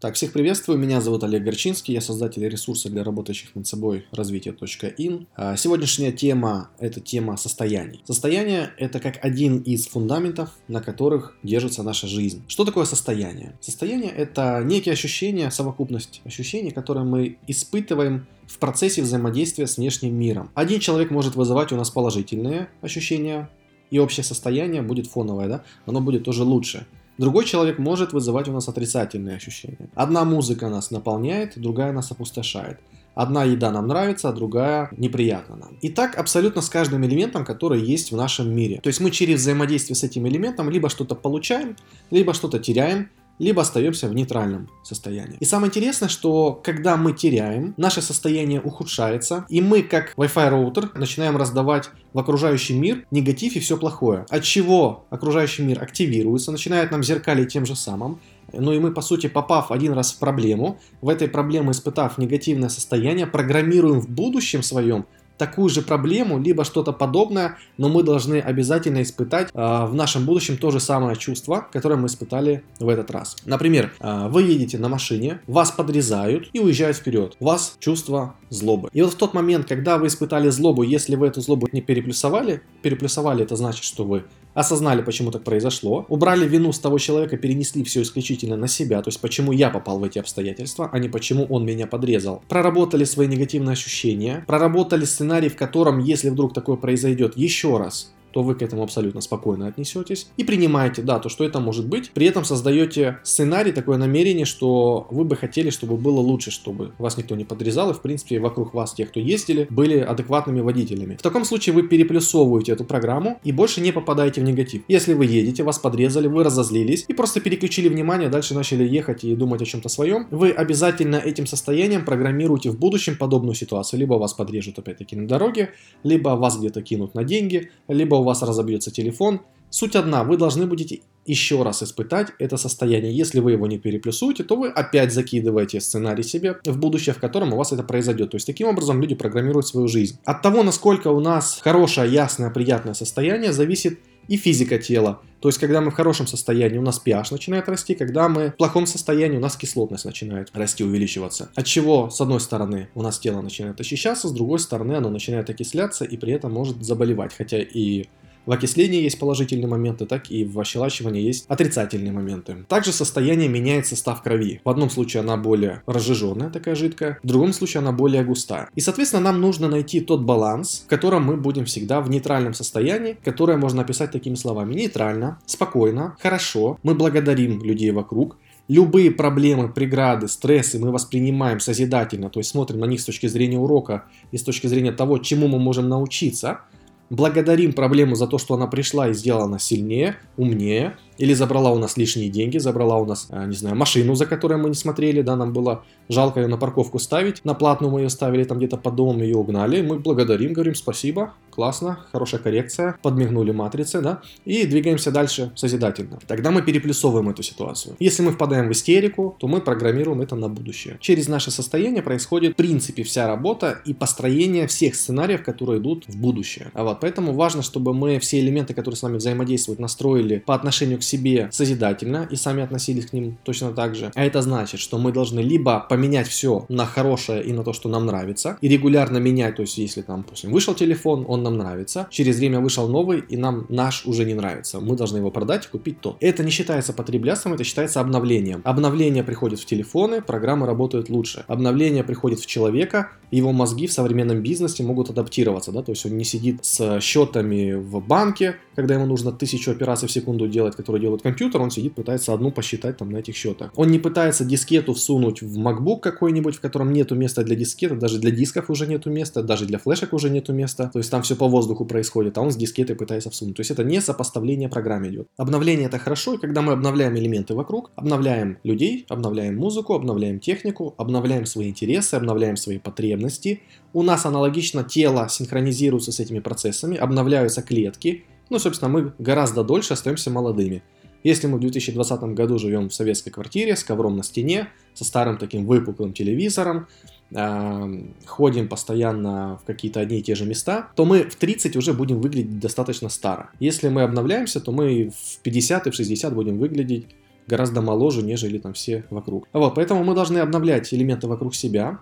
Так, всех приветствую, меня зовут Олег Горчинский, я создатель ресурса для работающих над собой развитие.ин. А, сегодняшняя тема – это тема состояний. Состояние – это как один из фундаментов, на которых держится наша жизнь. Что такое состояние? Состояние – это некие ощущения, совокупность ощущений, которые мы испытываем в процессе взаимодействия с внешним миром. Один человек может вызывать у нас положительные ощущения, и общее состояние будет фоновое, да, оно будет тоже лучше. Другой человек может вызывать у нас отрицательные ощущения. Одна музыка нас наполняет, другая нас опустошает. Одна еда нам нравится, а другая неприятна нам. И так абсолютно с каждым элементом, который есть в нашем мире. То есть мы через взаимодействие с этим элементом либо что-то получаем, либо что-то теряем, либо остаемся в нейтральном состоянии. И самое интересное, что когда мы теряем, наше состояние ухудшается, и мы, как Wi-Fi роутер, начинаем раздавать в окружающий мир негатив и все плохое. От чего окружающий мир активируется, начинает нам зеркалить тем же самым, ну и мы, по сути, попав один раз в проблему, в этой проблеме испытав негативное состояние, программируем в будущем своем такую же проблему, либо что-то подобное, но мы должны обязательно испытать э, в нашем будущем то же самое чувство, которое мы испытали в этот раз. Например, э, вы едете на машине, вас подрезают и уезжают вперед. У вас чувство злобы. И вот в тот момент, когда вы испытали злобу, если вы эту злобу не переплюсовали, переплюсовали это значит, что вы осознали, почему так произошло, убрали вину с того человека, перенесли все исключительно на себя, то есть почему я попал в эти обстоятельства, а не почему он меня подрезал. Проработали свои негативные ощущения, проработали сценарий, в котором, если вдруг такое произойдет еще раз, то вы к этому абсолютно спокойно отнесетесь и принимаете, да, то, что это может быть. При этом создаете сценарий, такое намерение, что вы бы хотели, чтобы было лучше, чтобы вас никто не подрезал, и, в принципе, вокруг вас, те, кто ездили, были адекватными водителями. В таком случае вы переплюсовываете эту программу и больше не попадаете в негатив. Если вы едете, вас подрезали, вы разозлились и просто переключили внимание, дальше начали ехать и думать о чем-то своем, вы обязательно этим состоянием программируете в будущем подобную ситуацию. Либо вас подрежут опять-таки на дороге, либо вас где-то кинут на деньги, либо у вас разобьется телефон. Суть одна, вы должны будете еще раз испытать это состояние. Если вы его не переплюсуете, то вы опять закидываете сценарий себе в будущее, в котором у вас это произойдет. То есть таким образом люди программируют свою жизнь. От того, насколько у нас хорошее, ясное, приятное состояние, зависит и физика тела. То есть, когда мы в хорошем состоянии, у нас pH начинает расти, когда мы в плохом состоянии, у нас кислотность начинает расти, увеличиваться. От чего, с одной стороны, у нас тело начинает очищаться, с другой стороны, оно начинает окисляться и при этом может заболевать. Хотя и в окислении есть положительные моменты, так и в ощелачивании есть отрицательные моменты. Также состояние меняет состав крови. В одном случае она более разжиженная, такая жидкая, в другом случае она более густая. И, соответственно, нам нужно найти тот баланс, в котором мы будем всегда в нейтральном состоянии, которое можно описать такими словами. Нейтрально, спокойно, хорошо, мы благодарим людей вокруг, Любые проблемы, преграды, стрессы мы воспринимаем созидательно, то есть смотрим на них с точки зрения урока и с точки зрения того, чему мы можем научиться – благодарим проблему за то, что она пришла и сделала нас сильнее, умнее, или забрала у нас лишние деньги, забрала у нас, э, не знаю, машину, за которой мы не смотрели, да, нам было жалко ее на парковку ставить, на платную мы ее ставили там где-то под домом, ее угнали, мы благодарим, говорим спасибо, классно, хорошая коррекция, подмигнули матрицы, да, и двигаемся дальше созидательно. Тогда мы переплюсовываем эту ситуацию. Если мы впадаем в истерику, то мы программируем это на будущее. Через наше состояние происходит, в принципе, вся работа и построение всех сценариев, которые идут в будущее. А вот поэтому важно, чтобы мы все элементы, которые с нами взаимодействуют, настроили по отношению к себе созидательно и сами относились к ним точно так же. А это значит, что мы должны либо поменять все на хорошее и на то, что нам нравится, и регулярно менять, то есть если там, допустим, вышел телефон, он нам нравится, через время вышел новый, и нам наш уже не нравится, мы должны его продать и купить то. Это не считается потреблятством, это считается обновлением. Обновление приходит в телефоны, программы работают лучше. Обновление приходит в человека, его мозги в современном бизнесе могут адаптироваться, да, то есть он не сидит с счетами в банке, когда ему нужно тысячу операций в секунду делать, которые делает компьютер, он сидит, пытается одну посчитать там на этих счетах. Он не пытается дискету всунуть в MacBook какой-нибудь, в котором нету места для дискеты, даже для дисков уже нету места, даже для флешек уже нету места, то есть там все по воздуху происходит, а он с дискетой пытается всунуть. То есть это не сопоставление программ идет. Обновление это хорошо, и когда мы обновляем элементы вокруг, обновляем людей, обновляем музыку, обновляем технику, обновляем свои интересы, обновляем свои потребности, у нас аналогично тело синхронизируется с этими процессами, обновляются клетки, ну, собственно, мы гораздо дольше остаемся молодыми. Если мы в 2020 году живем в советской квартире с ковром на стене, со старым таким выпуклым телевизором, э, ходим постоянно в какие-то одни и те же места, то мы в 30 уже будем выглядеть достаточно старо. Если мы обновляемся, то мы в 50 и в 60 будем выглядеть гораздо моложе, нежели там все вокруг. Вот, поэтому мы должны обновлять элементы вокруг себя,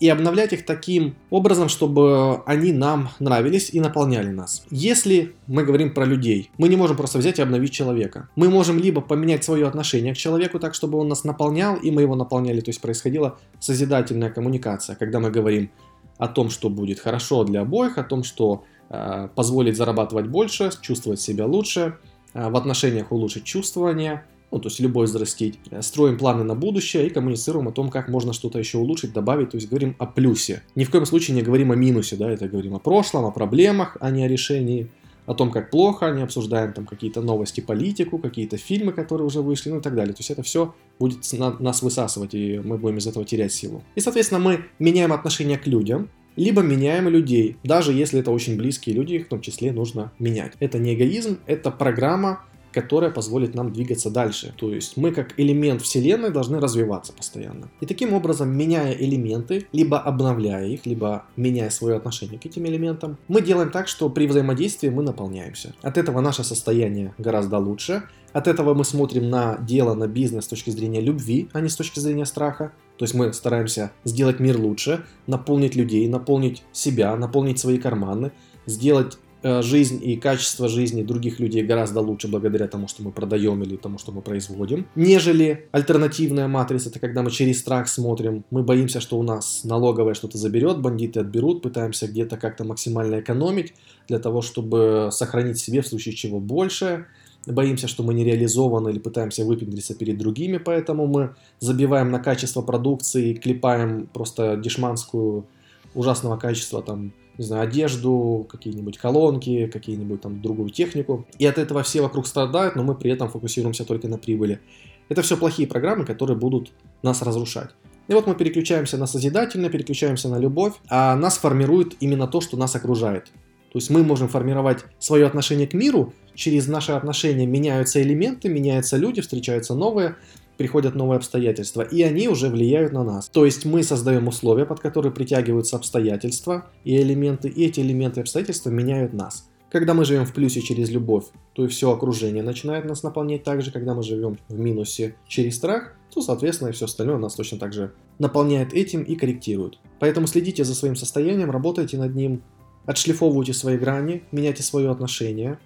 и обновлять их таким образом, чтобы они нам нравились и наполняли нас. Если мы говорим про людей, мы не можем просто взять и обновить человека. Мы можем либо поменять свое отношение к человеку так, чтобы он нас наполнял, и мы его наполняли, то есть происходила созидательная коммуникация, когда мы говорим о том, что будет хорошо для обоих, о том, что э, позволит зарабатывать больше, чувствовать себя лучше, э, в отношениях улучшить чувствование, ну, то есть любовь взрастить. Строим планы на будущее и коммуницируем о том, как можно что-то еще улучшить, добавить, то есть говорим о плюсе. Ни в коем случае не говорим о минусе, да, это говорим о прошлом, о проблемах, а не о решении о том, как плохо, не обсуждаем там какие-то новости, политику, какие-то фильмы, которые уже вышли, ну и так далее. То есть это все будет на, нас высасывать, и мы будем из этого терять силу. И, соответственно, мы меняем отношение к людям, либо меняем людей, даже если это очень близкие люди, их в том числе нужно менять. Это не эгоизм, это программа которая позволит нам двигаться дальше. То есть мы как элемент Вселенной должны развиваться постоянно. И таким образом, меняя элементы, либо обновляя их, либо меняя свое отношение к этим элементам, мы делаем так, что при взаимодействии мы наполняемся. От этого наше состояние гораздо лучше. От этого мы смотрим на дело, на бизнес с точки зрения любви, а не с точки зрения страха. То есть мы стараемся сделать мир лучше, наполнить людей, наполнить себя, наполнить свои карманы, сделать жизнь и качество жизни других людей гораздо лучше благодаря тому, что мы продаем или тому, что мы производим, нежели альтернативная матрица, это когда мы через страх смотрим, мы боимся, что у нас налоговая что-то заберет, бандиты отберут, пытаемся где-то как-то максимально экономить для того, чтобы сохранить себе в случае чего больше, боимся, что мы не реализованы или пытаемся выпендриться перед другими, поэтому мы забиваем на качество продукции, клепаем просто дешманскую ужасного качества там не знаю, одежду, какие-нибудь колонки, какие-нибудь там другую технику. И от этого все вокруг страдают, но мы при этом фокусируемся только на прибыли. Это все плохие программы, которые будут нас разрушать. И вот мы переключаемся на созидательное, переключаемся на любовь, а нас формирует именно то, что нас окружает. То есть мы можем формировать свое отношение к миру, через наши отношения меняются элементы, меняются люди, встречаются новые, приходят новые обстоятельства, и они уже влияют на нас. То есть мы создаем условия, под которые притягиваются обстоятельства и элементы, и эти элементы и обстоятельства меняют нас. Когда мы живем в плюсе через любовь, то и все окружение начинает нас наполнять так же, когда мы живем в минусе через страх, то, соответственно, и все остальное нас точно так же наполняет этим и корректирует. Поэтому следите за своим состоянием, работайте над ним, отшлифовывайте свои грани, меняйте свое отношение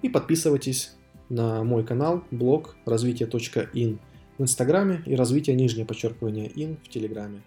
и подписывайтесь на мой канал, блог развитие.ин в Инстаграме и развитие нижнее подчеркивание ин в Телеграме.